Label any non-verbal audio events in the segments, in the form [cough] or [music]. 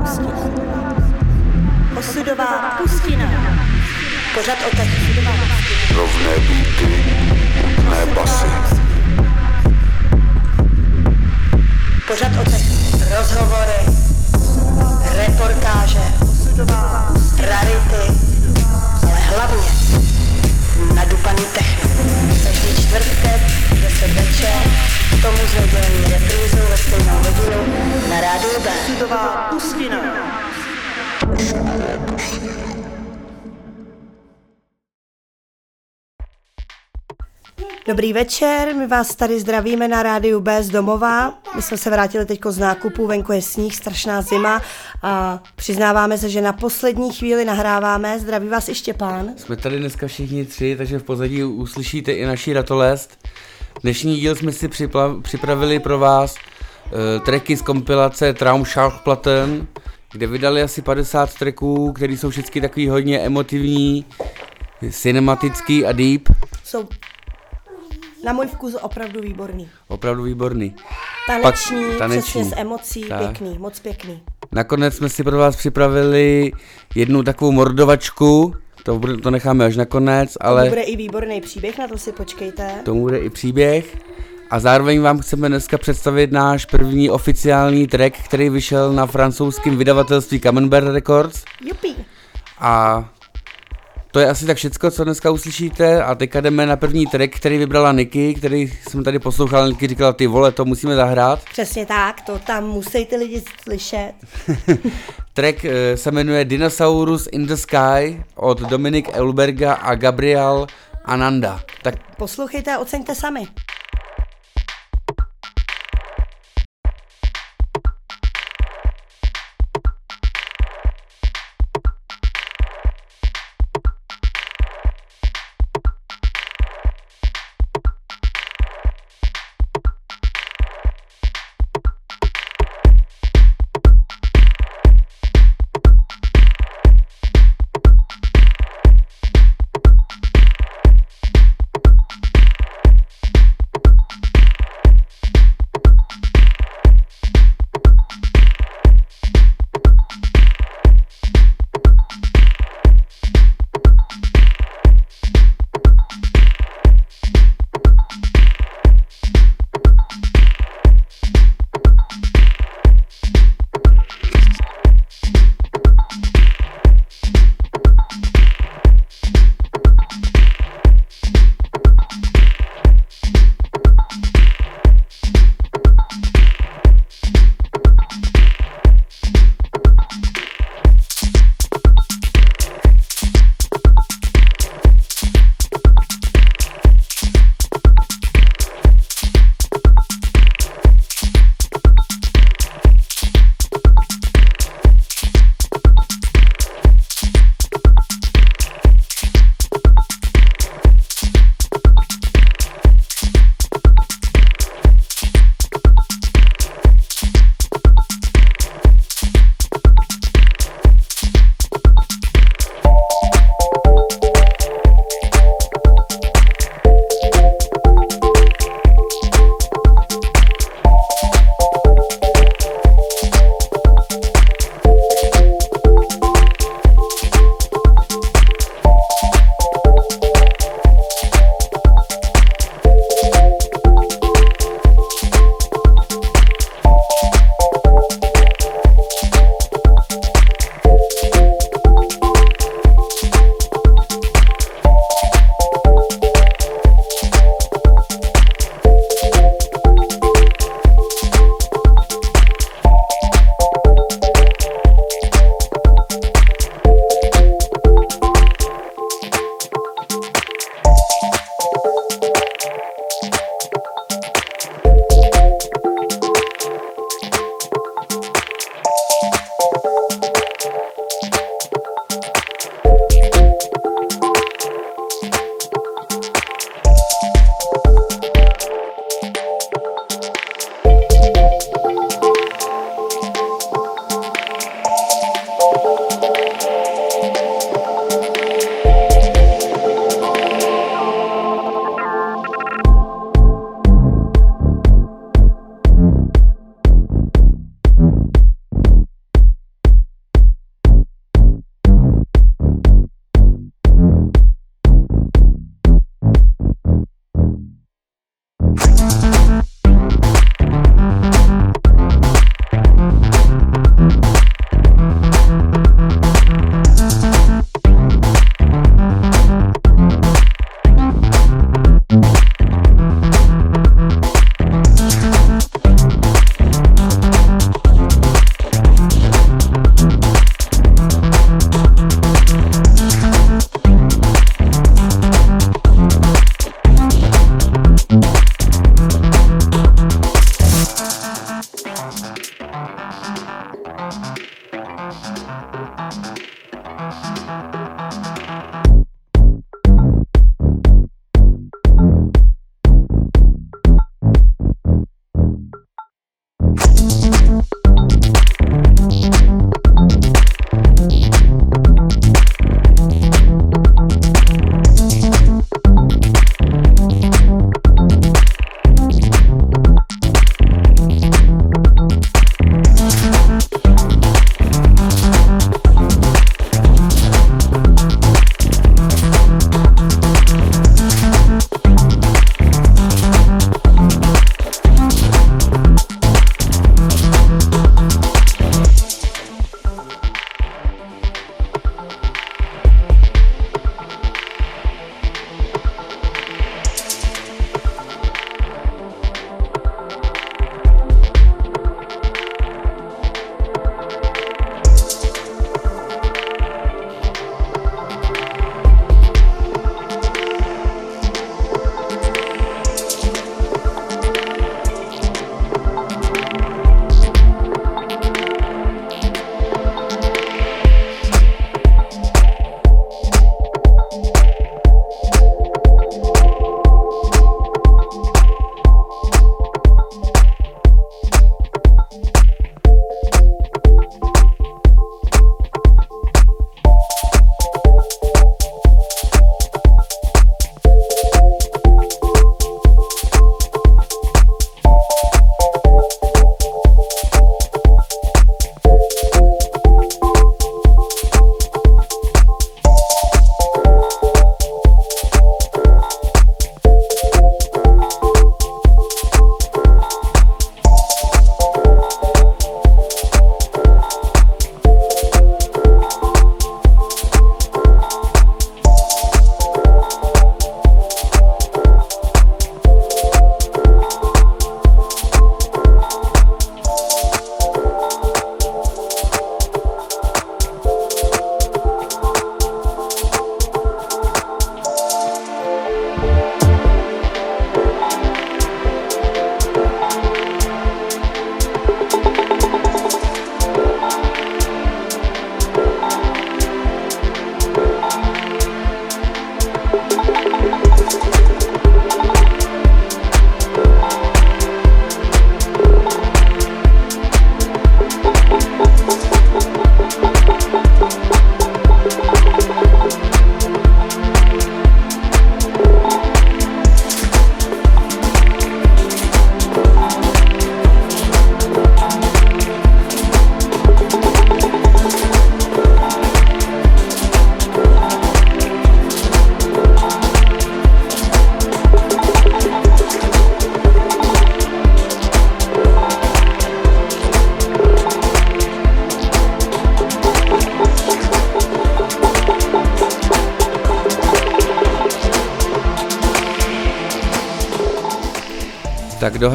pustina. Osudová pustina. Pořad o tak. Rovné beaty, ne basy. Pořad o tak rozhovory, reportáže, rarity, ale hlavně nadupaný techno. Každý čtvrtek, 10 večer, tomu s nedělní reprízou ve stejnou hodinu na rádiu B. Pustina. Dobrý večer, my vás tady zdravíme na rádiu B z domova. My jsme se vrátili teď z nákupu, venku je sníh, strašná zima a přiznáváme se, že na poslední chvíli nahráváme. Zdraví vás i Štěpán. Jsme tady dneska všichni tři, takže v pozadí uslyšíte i naší ratolest. Dnešní díl jsme si připla- připravili pro vás uh, tracky z kompilace Traum Platten, kde vydali asi 50 tracků, které jsou všechny takový hodně emotivní, cinematický a deep. Jsou na můj vkus opravdu výborný. Opravdu výborný. Taneční, Pak taneční. přesně s emocí, Tak. pěkný, moc pěkný. Nakonec jsme si pro vás připravili jednu takovou mordovačku, to, bude- to necháme až nakonec, Ale... ale bude i výborný příběh, na to si počkejte. tomu bude i příběh. A zároveň vám chceme dneska představit náš první oficiální track, který vyšel na francouzském vydavatelství Camembert Records. Jupi. A to je asi tak všecko, co dneska uslyšíte. A teďka jdeme na první track, který vybrala Niky, který jsem tady poslouchal. Niky říkala, ty vole, to musíme zahrát. Přesně tak, to tam musí ty lidi slyšet. [laughs] Track eh, se jmenuje Dinosaurus in the Sky od Dominik Elberga a Gabriel Ananda. Tak Poslouchejte a oceňte sami.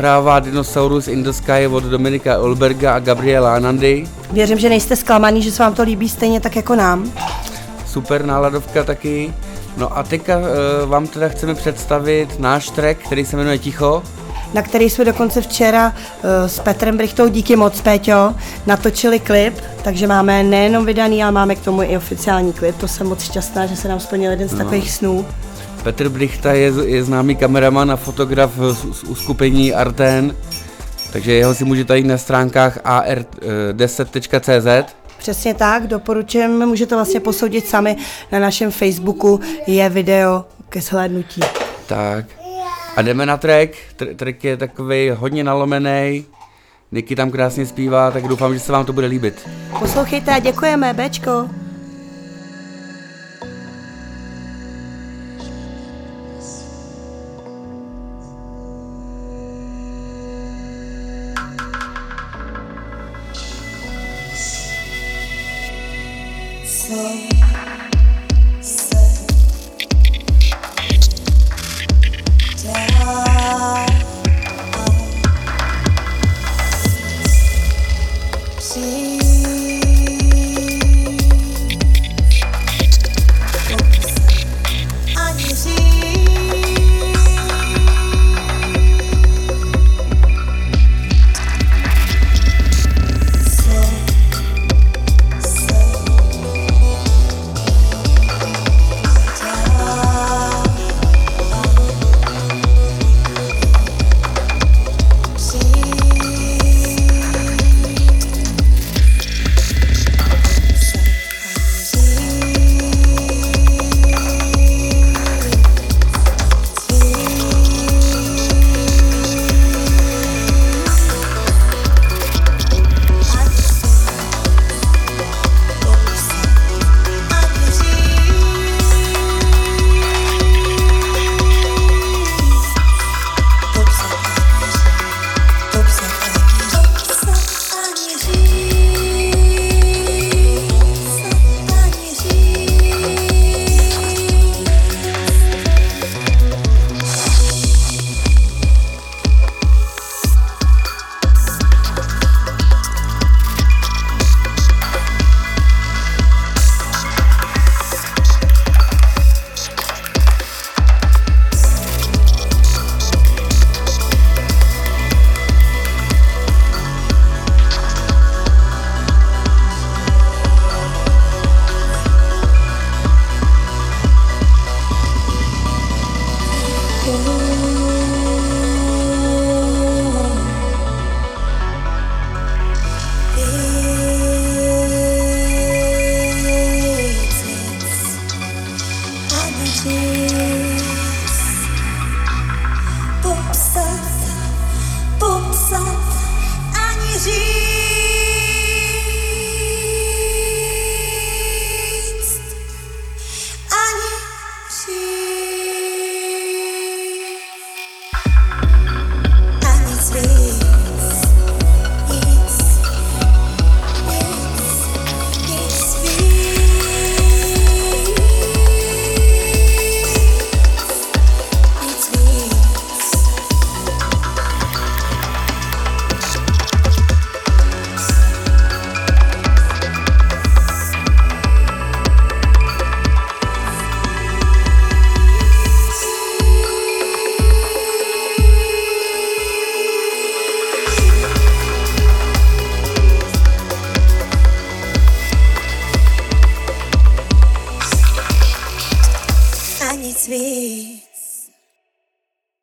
Tak dohrává Dinosaurus in the Sky od Dominika Olberga a Gabriela Anandy. Věřím, že nejste zklamaný, že se vám to líbí stejně tak jako nám. Super náladovka taky. No a teďka uh, vám teda chceme představit náš track, který se jmenuje Ticho. na který jsme dokonce včera uh, s Petrem Brichtou, díky moc Péťo, natočili klip, takže máme nejenom vydaný, ale máme k tomu i oficiální klip. To jsem moc šťastná, že se nám splnil jeden z No. takových snů. Petr Brichta je, je známý kameraman a fotograf z, z uskupení Arten, takže jeho si můžete jít na stránkách ar10.cz. Přesně tak, doporučujeme, můžete vlastně posoudit sami na našem Facebooku, je video ke shlédnutí. Tak. A jdeme na track. Tr- track je takový hodně nalomený. Niky tam krásně zpívá, tak doufám, že se vám to bude líbit. Poslouchejte a děkujeme, Bčko.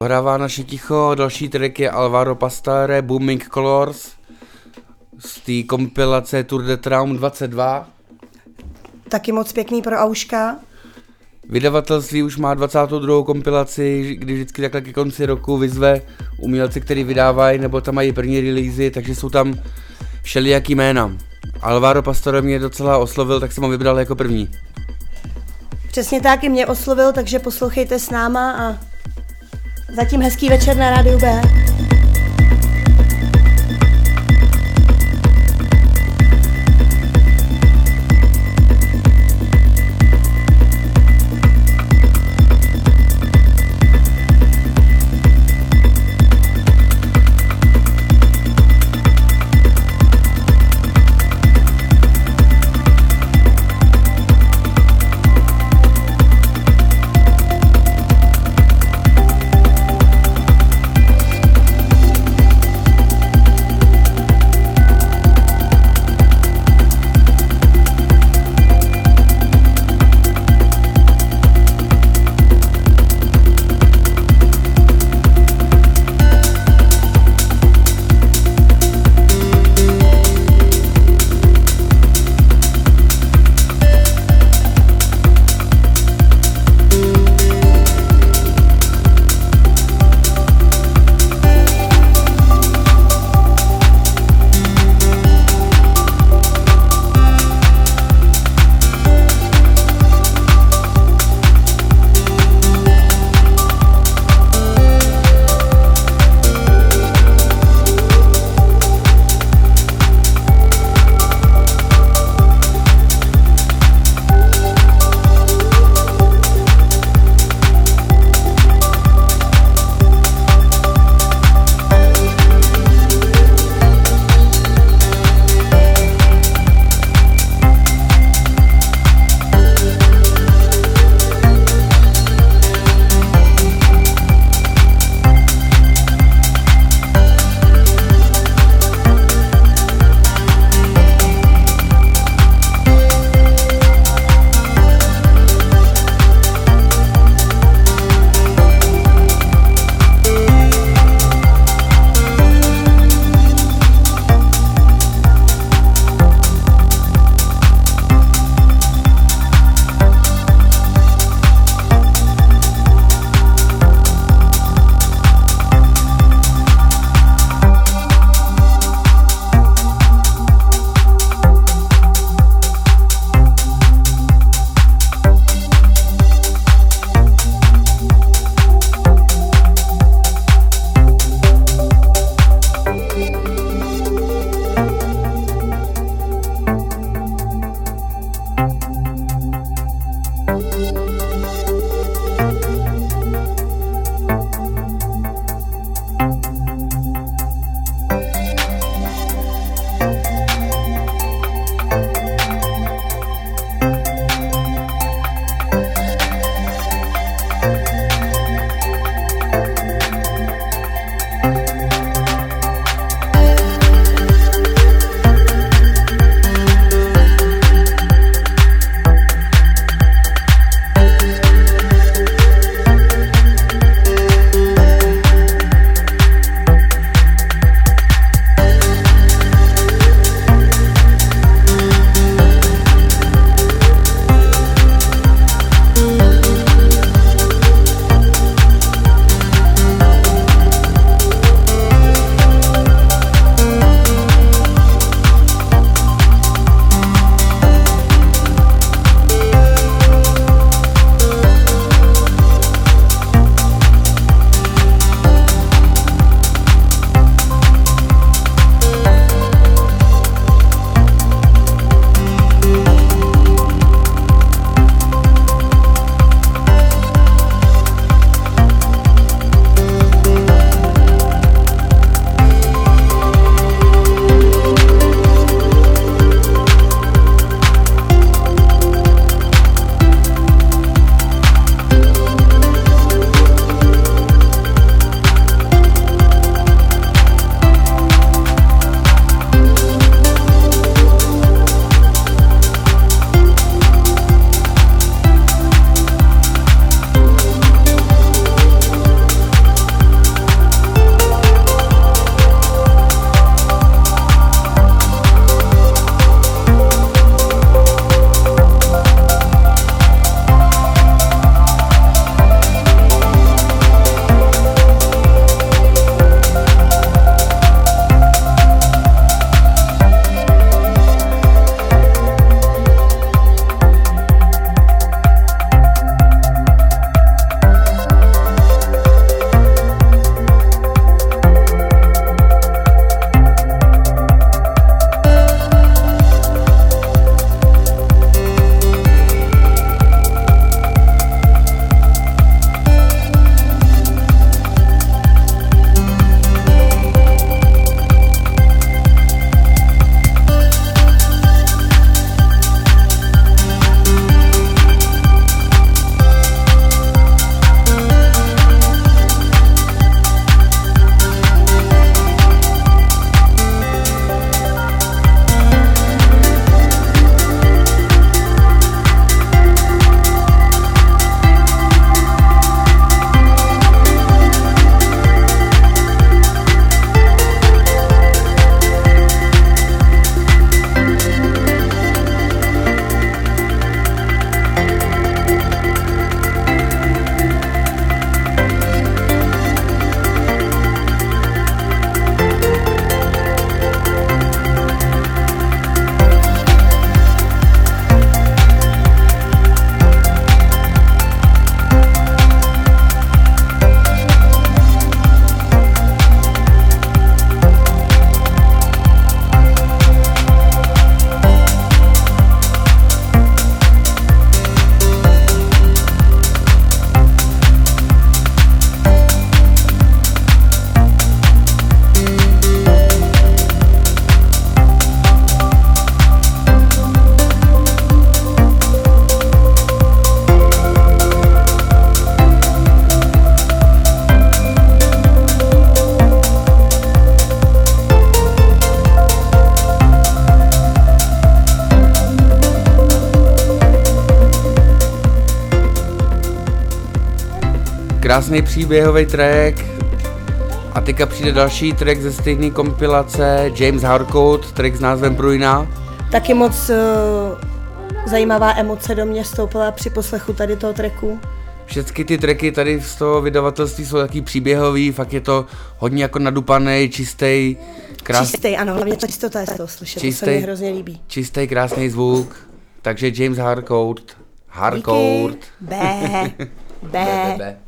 Hrává naše ticho, další track je Alvaro Pastare, Booming Colors z té kompilace Tour de Traum 22. Taky moc pěkný pro Auška. Vydavatelství už má 22. kompilaci, kdy vždycky takhle ke konci roku vyzve umělci, který vydávají, nebo tam mají první releasy, takže jsou tam všelijaký jména. Alvaro Pastore mě docela oslovil, tak jsem ho vybral jako první. Přesně tak i mě oslovil, takže poslouchejte s náma a zatím hezký večer na Rádiu B. krásný příběhový track. A teďka přijde další track ze stejné kompilace, James Harcourt, track s názvem Bruina. Taky moc uh, zajímavá emoce do mě stoupila při poslechu tady toho tracku. Všechny ty tracky tady z toho vydavatelství jsou taky příběhový, fakt je to hodně jako nadupaný, čistý, krás, Čistý, ano, hlavně ta čistota je z toho slyšet, to se Čistý. mi hrozně líbí. čistý, krásný zvuk. Takže James Harcourt, Harcourt. Díky. Bé, bé. Be. Tak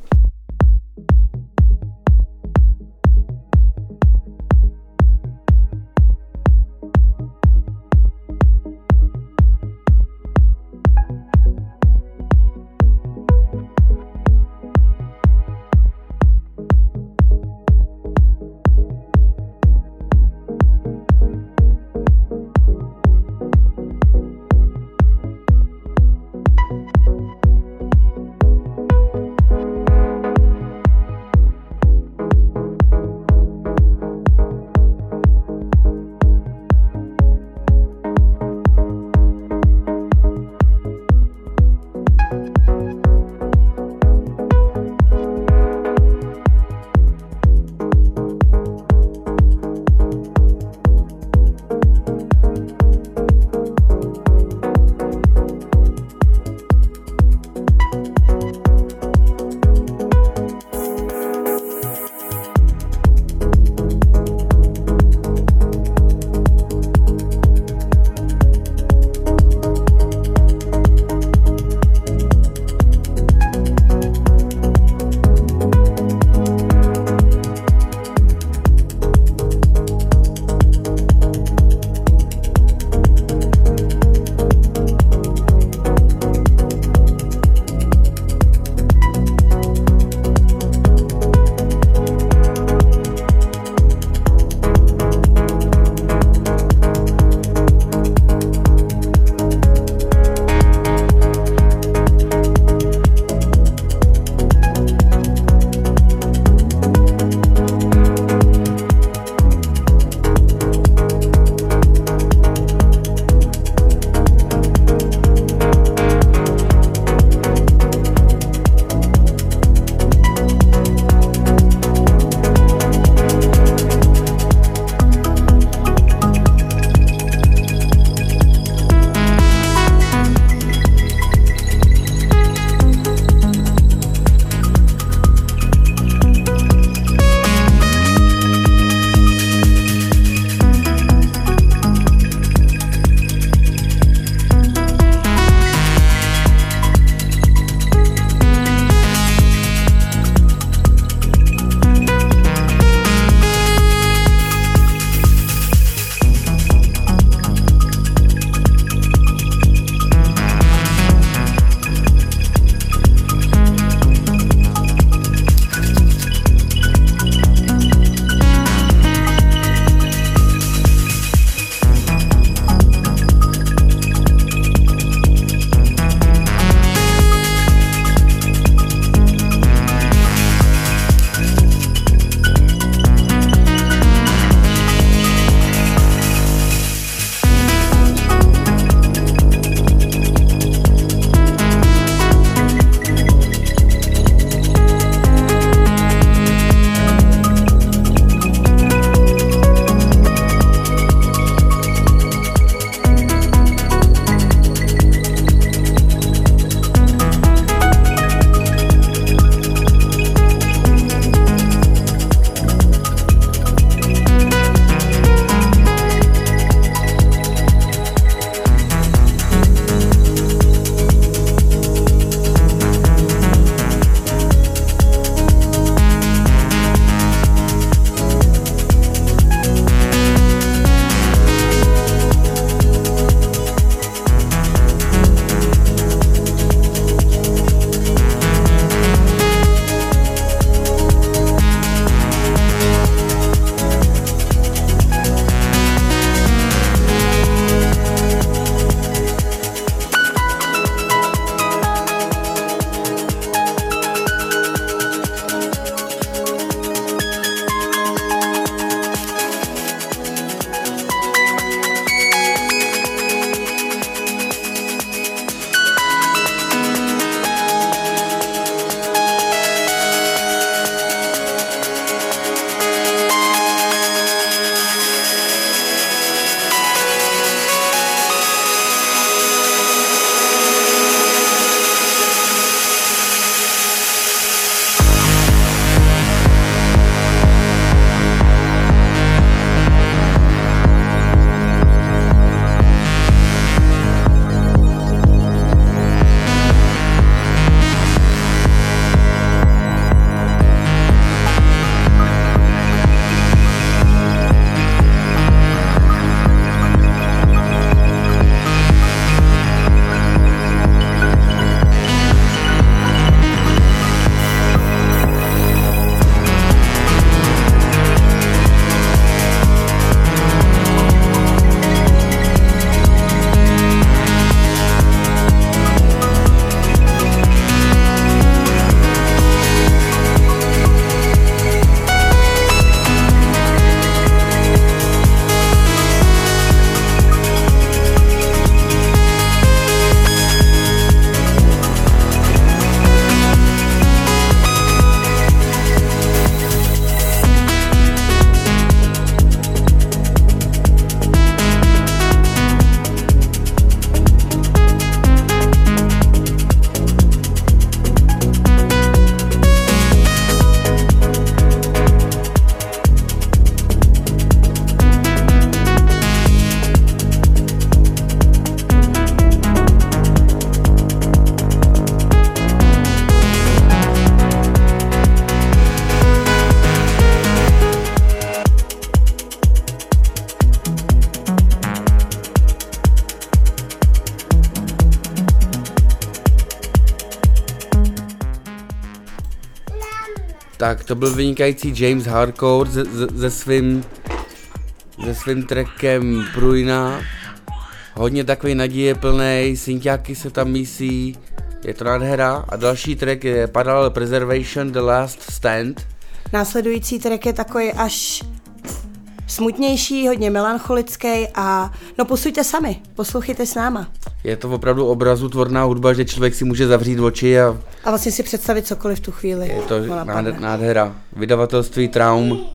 to byl vynikající James Hardcore se, svým se svým trackem Pruina. Hodně takový naděje plný, synťáky se tam mísí, je to nádhera. A další track je Parallel Preservation The Last Stand. Následující track je takový až smutnější, hodně melancholický a no posujte sami, poslouchejte s náma. Je to opravdu obrazu tvorná hudba, že člověk si může zavřít oči a A vlastně si představit cokoliv v tu chvíli. je to nádhera. Vydavatelství Traum.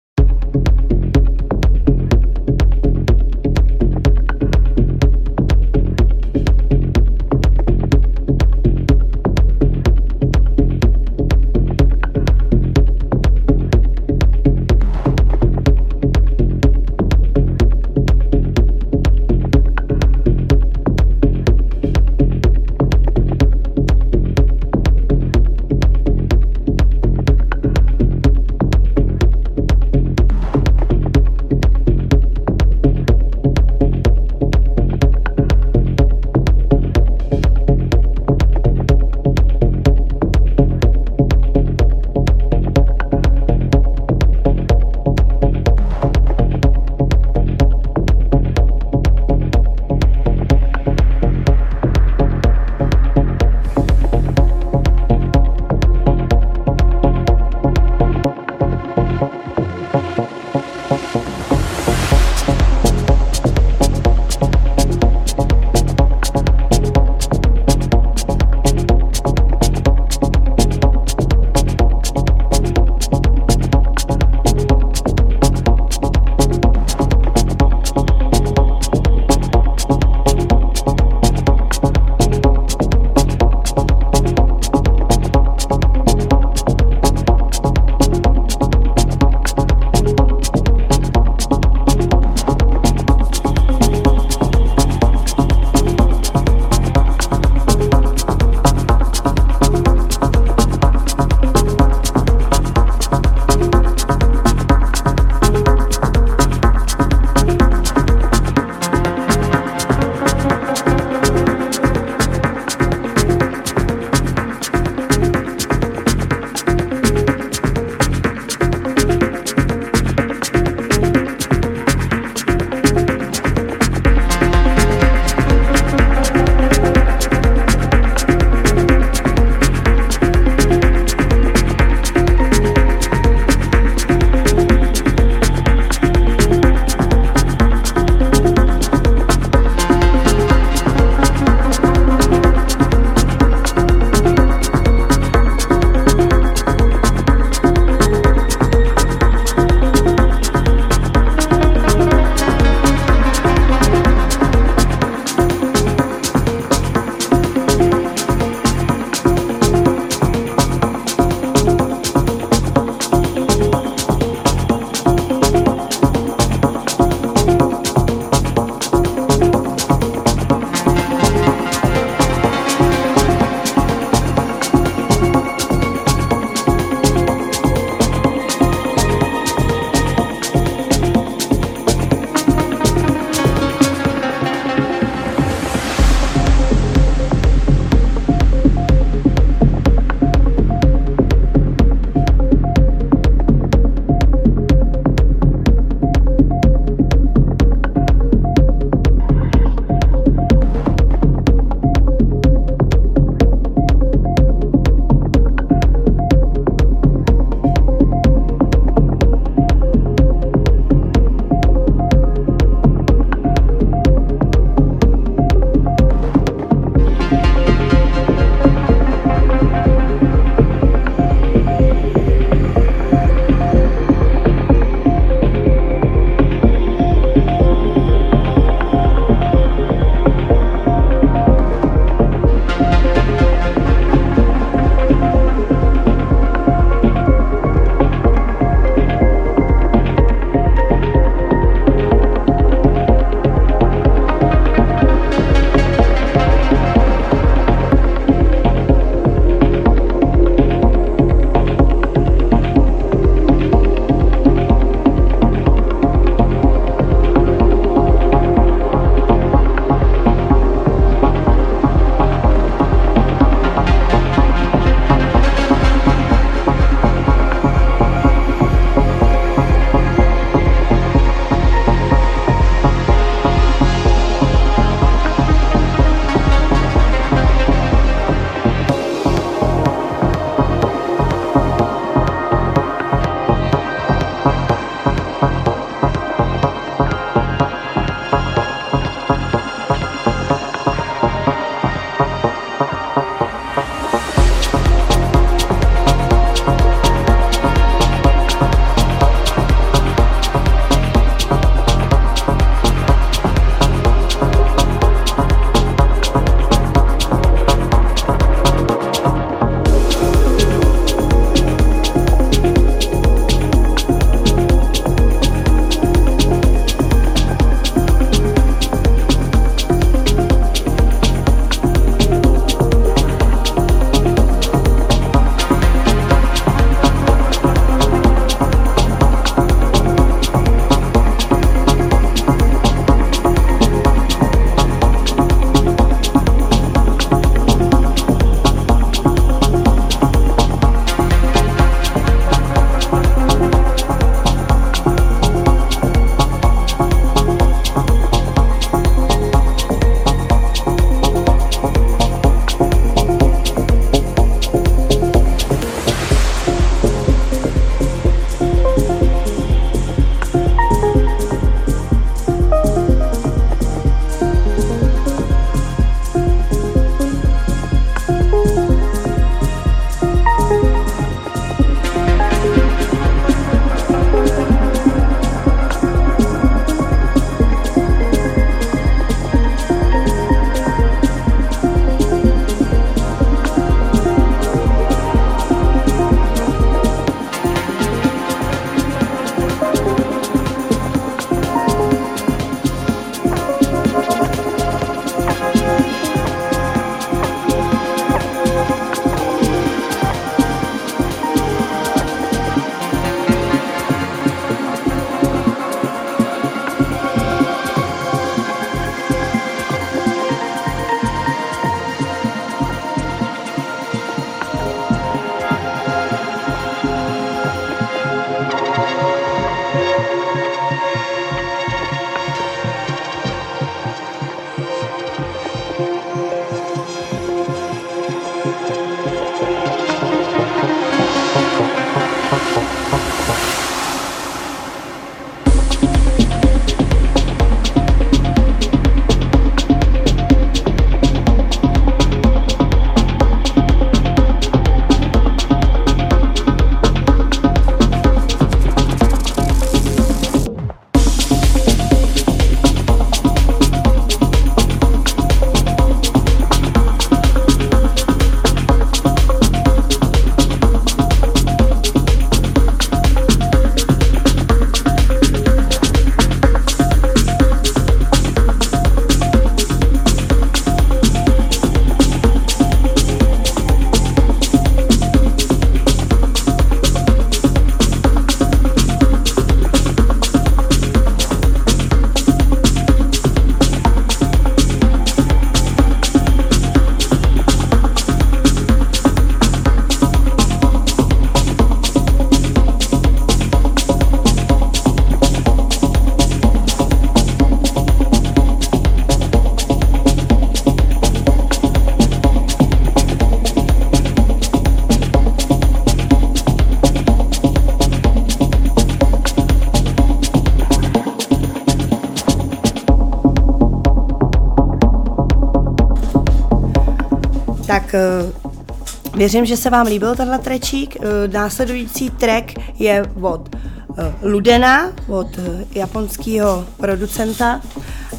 Věřím, že se vám líbil tenhle trečík. Eh, Následující track je od eh, Ludena, od eh, japonského producenta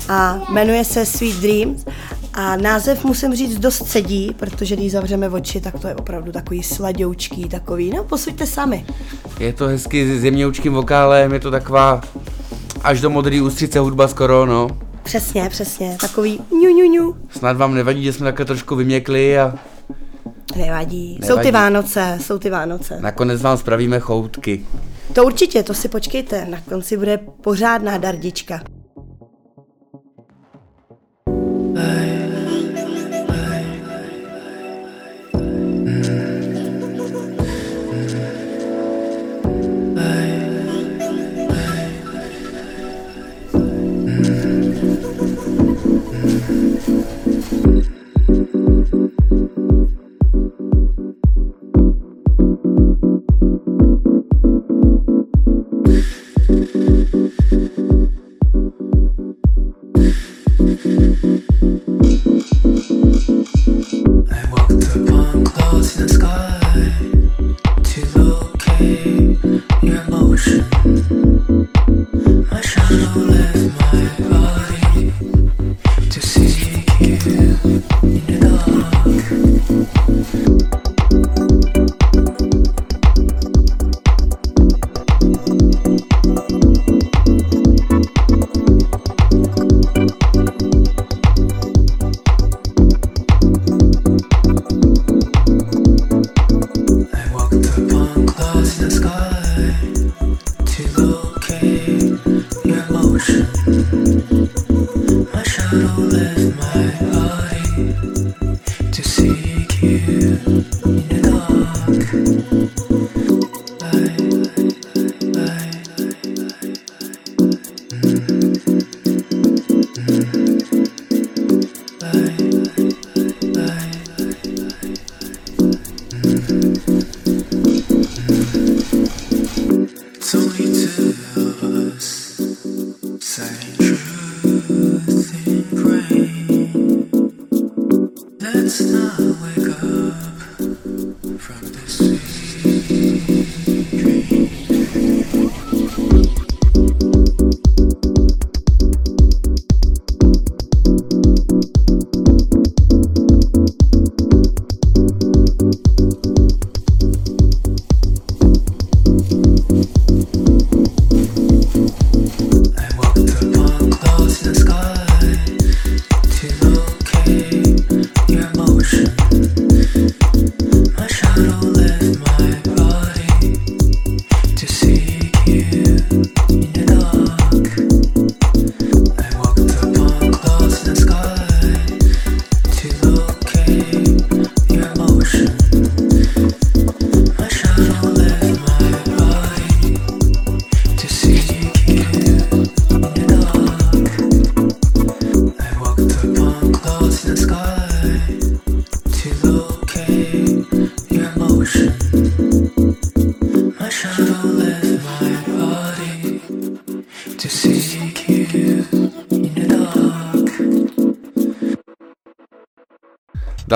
a jmenuje se Sweet Dreams. A název musím říct dost sedí, protože když zavřeme oči, tak to je opravdu takový sladoučký, takový, no posuďte sami. Je to hezky s jemňoučkým vokálem, je to taková až do modrý ústřice hudba skoro, no. Přesně, přesně, takový ňu, ňu, ňu. Snad vám nevadí, že jsme takhle trošku vyměkli a Nevadí. Jsou Nevadí. ty Vánoce, jsou ty Vánoce. nakonec vám spravíme choutky. To určitě, to si počkejte, na konci bude pořádná dardička.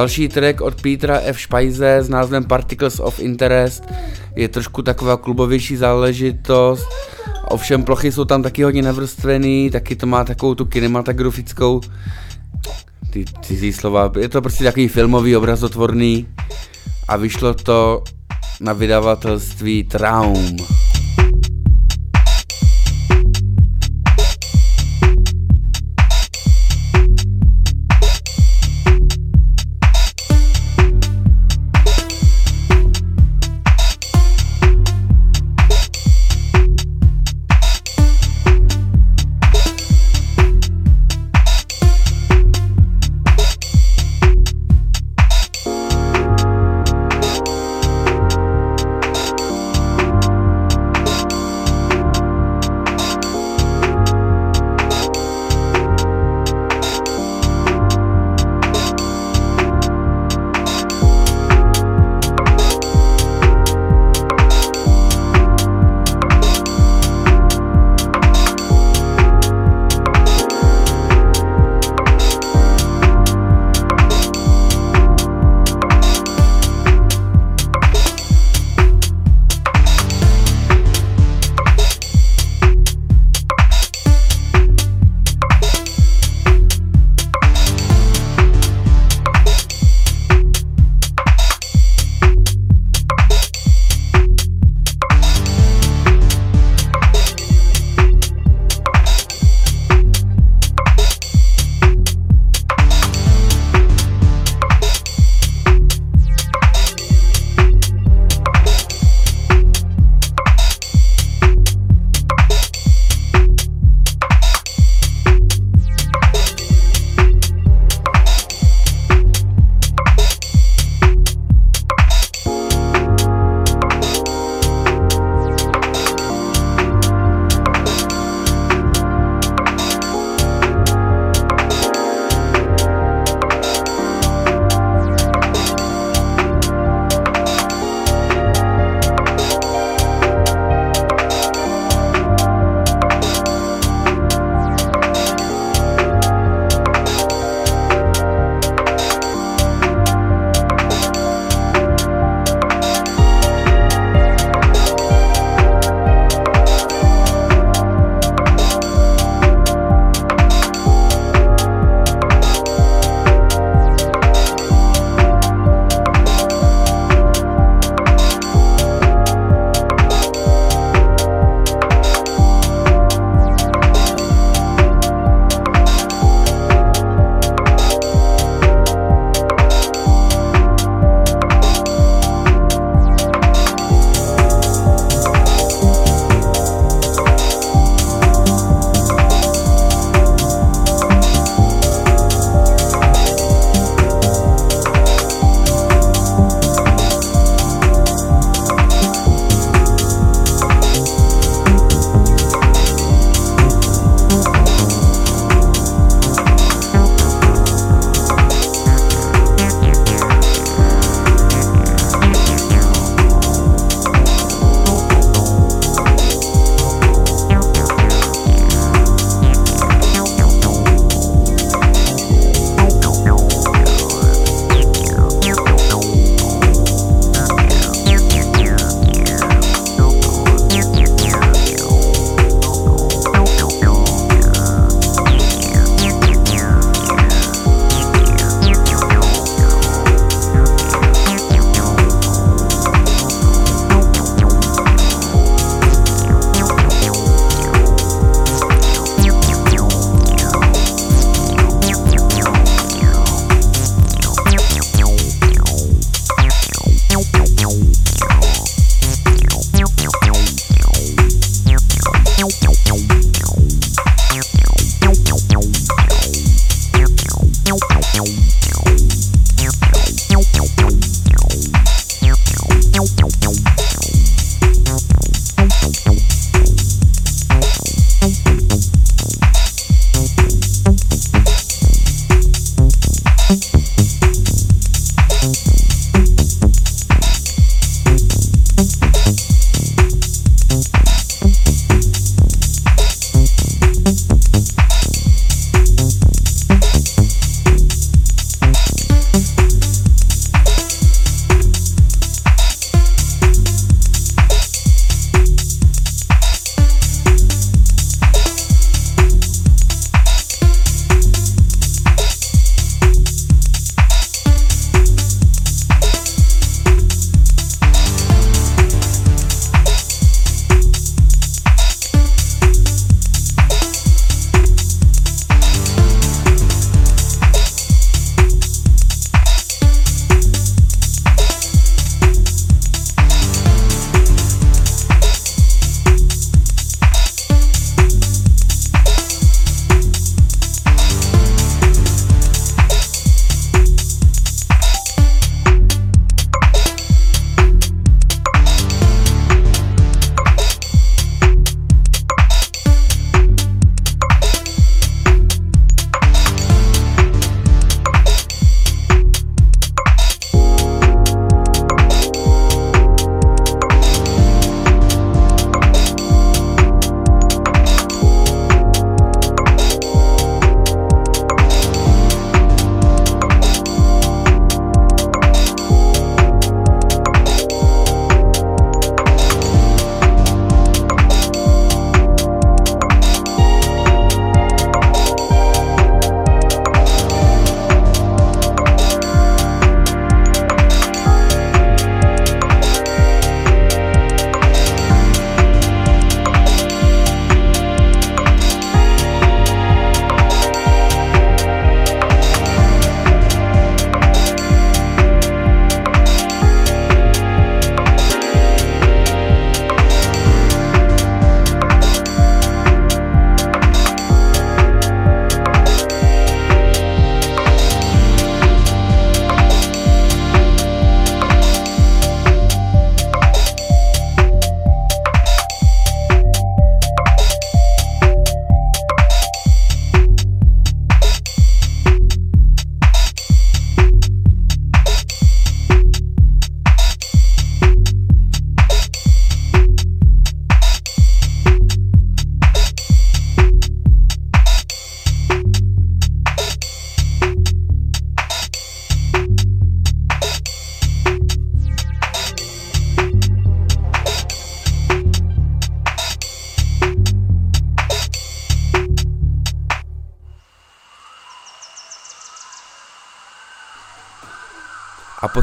Další track od Petra F. Špajze s názvem Particles of Interest je trošku taková klubovější záležitost. Ovšem plochy jsou tam taky hodně navrstvený, taky to má takovou tu kinematografickou ty cizí slova, je to prostě takový filmový, obrazotvorný a vyšlo to na vydavatelství Traum.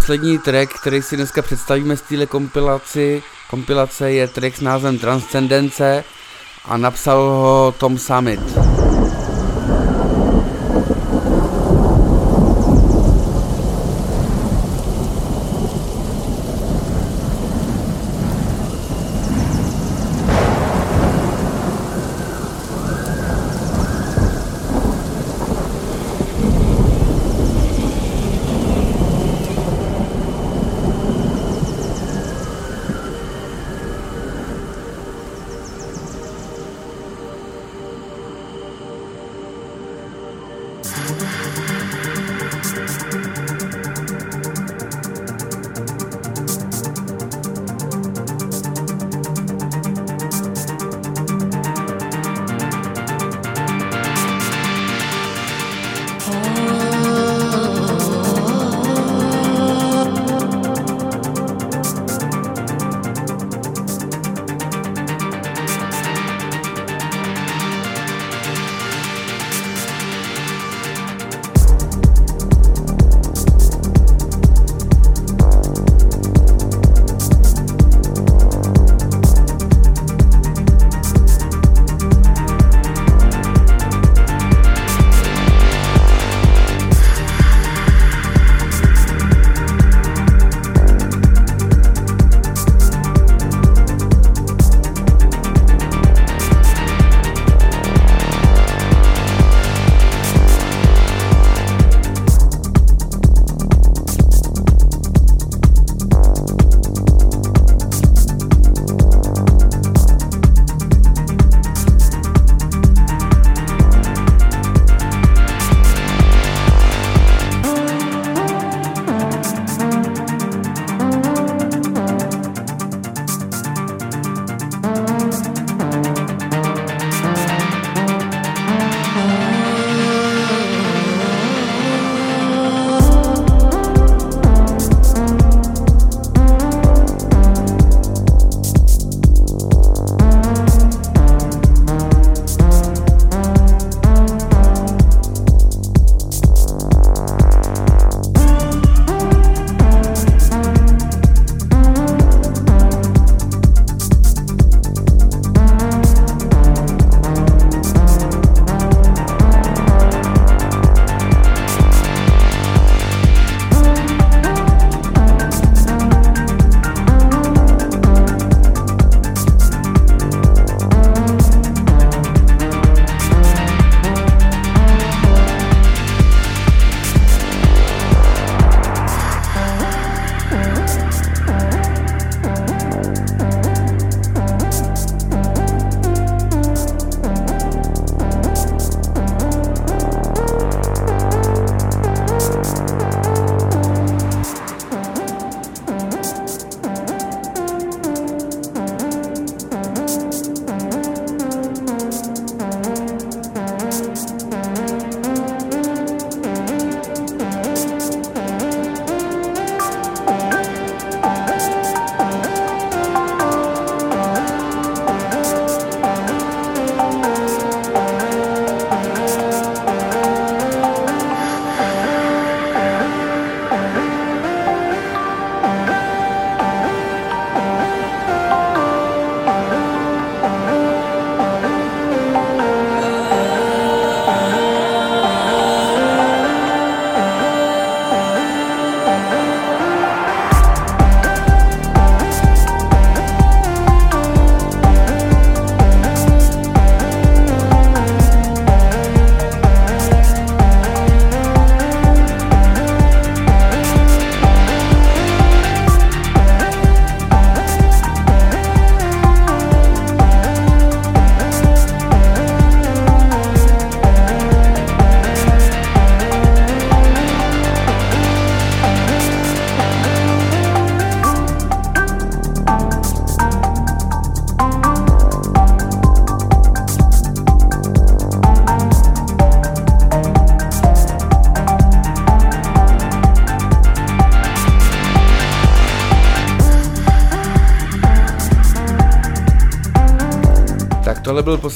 Poslední track, který si dneska představíme z téhle kompilaci, kompilace je track s názvem Transcendence a napsal ho Tom Summit.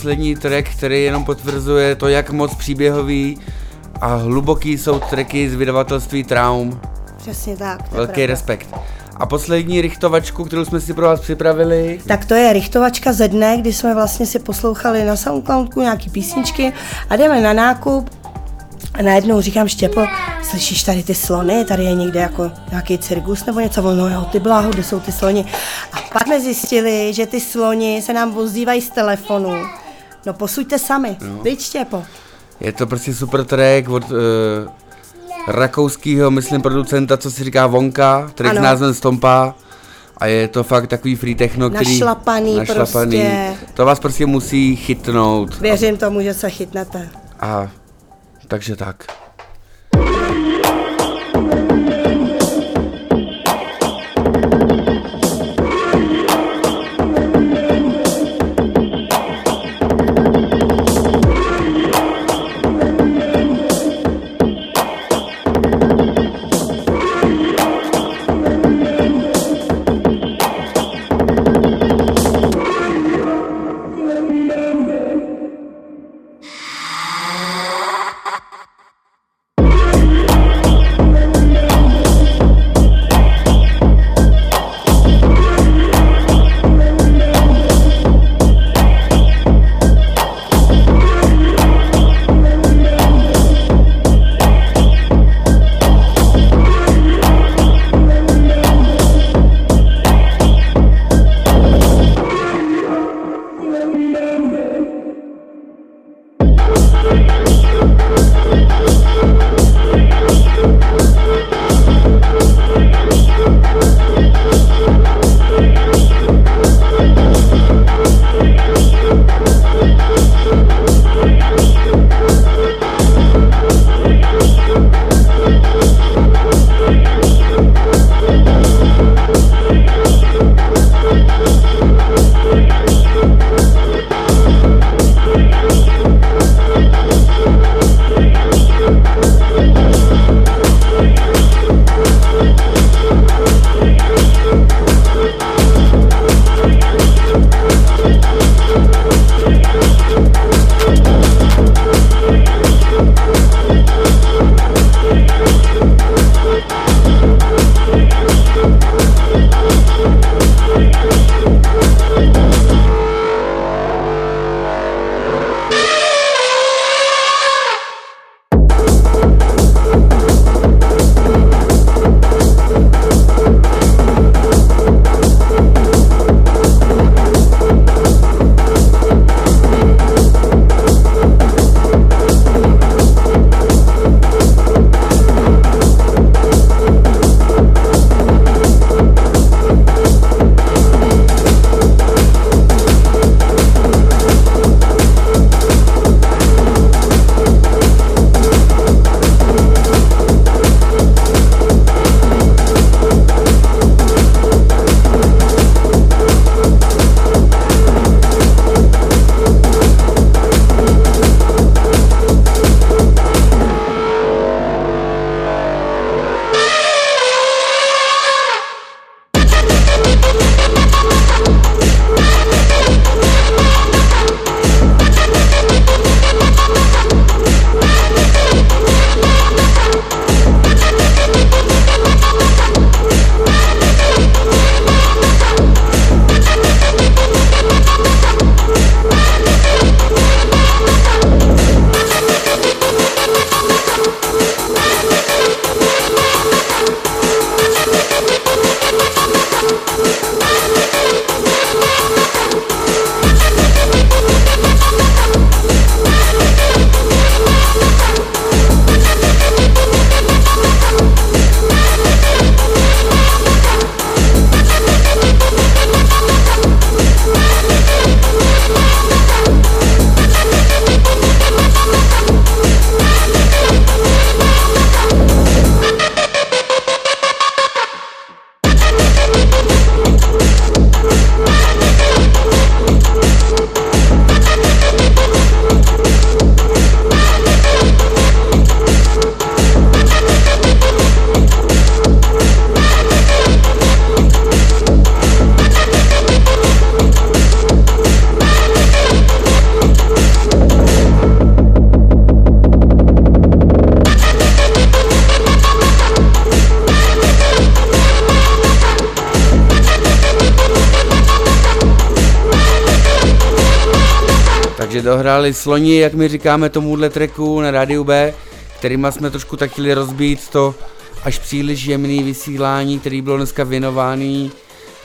Poslední track, který jenom potvrzuje to, jak moc příběhový a hluboký jsou tracky z vydavatelství Traum. Přesně tak. Velký pravda. respekt. A poslední richtovačku, kterou jsme si pro vás připravili, Tak to je rychtovačka ze dne, kdy jsme vlastně si poslouchali na Soundcloudu nějaký písničky a jdeme na nákup a najednou říkám Štěpo, slyšíš tady ty slony, tady je někde jako nějaký cirkus nebo něco, no jo, ty bláho, kde jsou ty sloni. A pak jsme zjistili, že ty sloni se nám ozývají z telefonu. No posuďte sami, no. Víš, Štěpo. je to prostě super track od uh, rakouského, myslím, producenta, co si říká Vonka, track s názvem Stompa. A je to fakt takový free techno, který... Našlapaný prostě. To vás prostě musí chytnout. Věřím tomu, že se chytnete. A takže tak. Dohráli sloni, jak my říkáme tomuhle treku na rádiu B, kterýma jsme trošku tak chtěli rozbít to až příliš jemný vysílání, který bylo dneska věnovaný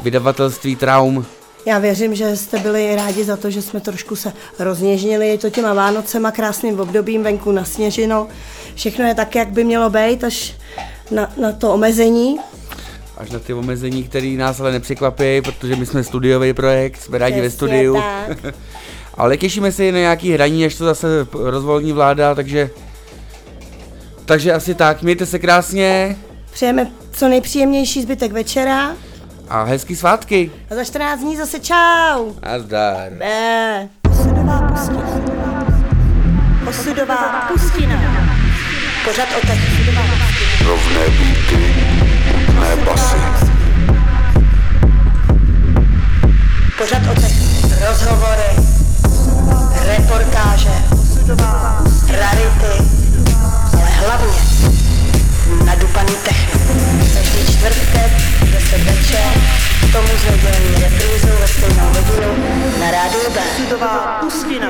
vydavatelství Traum. Já věřím, že jste byli rádi za to, že jsme trošku se rozněžnili je to těma Vánocema, krásným obdobím venku nasněženo. Všechno je tak, jak by mělo být, až na, na to omezení. Až na ty omezení, které nás ale nepřekvapí, protože my jsme studiový projekt, jsme rádi ve Přesně studiu. tak. [laughs] Ale těšíme se i na nějaký hraní, až to zase rozvolní vláda, takže... Takže asi tak, mějte se krásně. Přejeme co nejpříjemnější zbytek večera. A hezký svátky. A za 14 dní zase čau. A zdar. Bé. Osudová pustina. Osudová pustina. Pořad o. Rovné býty, ne basy. Pořad o. Rozhovory reportáže, rarity, ale hlavně nadupaný technik. Každý čtvrtek 10 večer, k tomu s nedělní reprízou ve stejnou hodinu na rádiu B. Sudová pustina.